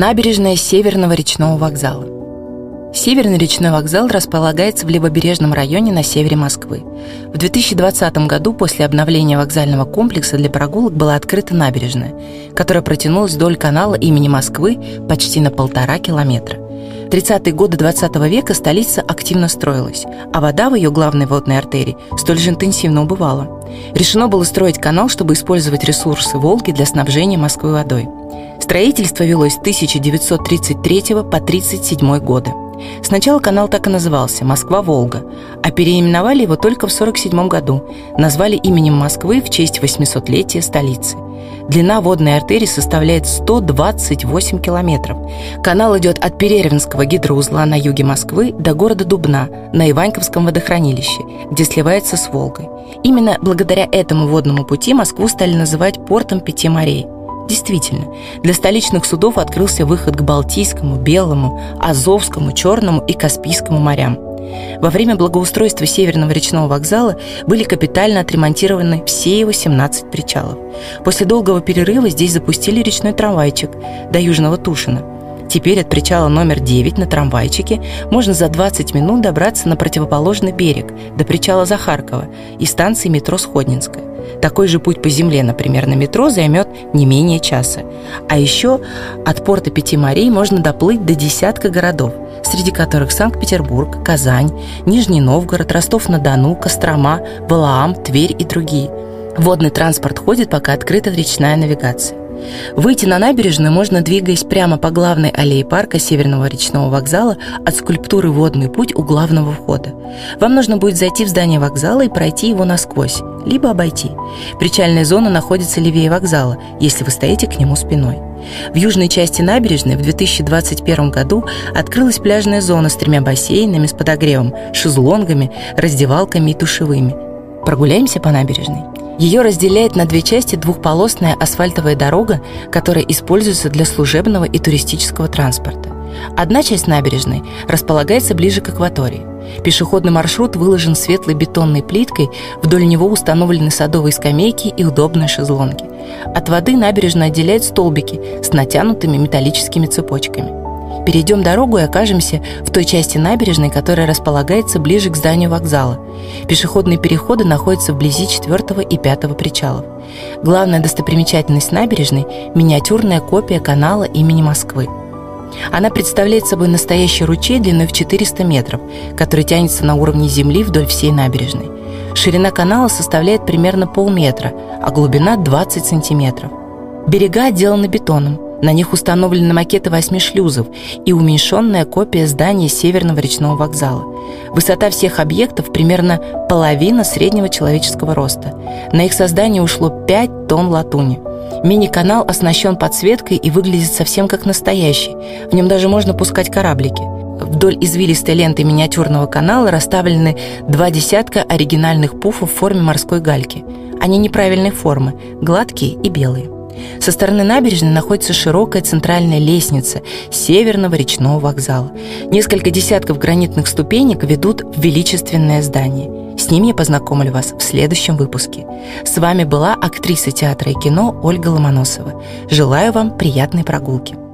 Набережная Северного речного вокзала. Северный речной вокзал располагается в левобережном районе на севере Москвы. В 2020 году после обновления вокзального комплекса для прогулок была открыта набережная, которая протянулась вдоль канала имени Москвы почти на полтора километра. В 30-е годы 20 века столица активно строилась, а вода в ее главной водной артерии столь же интенсивно убывала. Решено было строить канал, чтобы использовать ресурсы Волги для снабжения Москвы водой. Строительство велось с 1933 по 1937 годы. Сначала канал так и назывался «Москва-Волга», а переименовали его только в 1947 году, назвали именем Москвы в честь 800-летия столицы. Длина водной артерии составляет 128 километров. Канал идет от Перервинского гидроузла на юге Москвы до города Дубна на Иваньковском водохранилище, где сливается с Волгой. Именно благодаря этому водному пути Москву стали называть портом пяти морей – Действительно, для столичных судов открылся выход к Балтийскому, Белому, Азовскому, Черному и Каспийскому морям. Во время благоустройства Северного речного вокзала были капитально отремонтированы все его 17 причалов. После долгого перерыва здесь запустили речной трамвайчик до Южного Тушина. Теперь от причала номер 9 на трамвайчике можно за 20 минут добраться на противоположный берег, до причала Захаркова и станции метро Сходнинская. Такой же путь по земле, например, на метро займет не менее часа. А еще от порта Пяти морей можно доплыть до десятка городов, среди которых Санкт-Петербург, Казань, Нижний Новгород, Ростов-на-Дону, Кострома, Валаам, Тверь и другие. Водный транспорт ходит, пока открыта речная навигация. Выйти на набережную можно, двигаясь прямо по главной аллее парка Северного речного вокзала от скульптуры «Водный путь» у главного входа. Вам нужно будет зайти в здание вокзала и пройти его насквозь, либо обойти. Причальная зона находится левее вокзала, если вы стоите к нему спиной. В южной части набережной в 2021 году открылась пляжная зона с тремя бассейнами с подогревом, шезлонгами, раздевалками и душевыми. Прогуляемся по набережной. Ее разделяет на две части двухполосная асфальтовая дорога, которая используется для служебного и туристического транспорта. Одна часть набережной располагается ближе к акватории. Пешеходный маршрут выложен светлой бетонной плиткой, вдоль него установлены садовые скамейки и удобные шезлонги. От воды набережную отделяют столбики с натянутыми металлическими цепочками. Перейдем дорогу и окажемся в той части набережной, которая располагается ближе к зданию вокзала. Пешеходные переходы находятся вблизи четвертого и пятого причалов. Главная достопримечательность набережной – миниатюрная копия канала имени Москвы. Она представляет собой настоящий ручей длиной в 400 метров, который тянется на уровне земли вдоль всей набережной. Ширина канала составляет примерно полметра, а глубина 20 сантиметров. Берега отделаны бетоном – на них установлены макеты восьми шлюзов и уменьшенная копия здания Северного речного вокзала. Высота всех объектов примерно половина среднего человеческого роста. На их создание ушло 5 тонн латуни. Мини-канал оснащен подсветкой и выглядит совсем как настоящий. В нем даже можно пускать кораблики. Вдоль извилистой ленты миниатюрного канала расставлены два десятка оригинальных пуфов в форме морской гальки. Они неправильной формы, гладкие и белые. Со стороны набережной находится широкая центральная лестница Северного речного вокзала. Несколько десятков гранитных ступенек ведут в величественное здание. С ним я познакомлю вас в следующем выпуске. С вами была актриса театра и кино Ольга Ломоносова. Желаю вам приятной прогулки.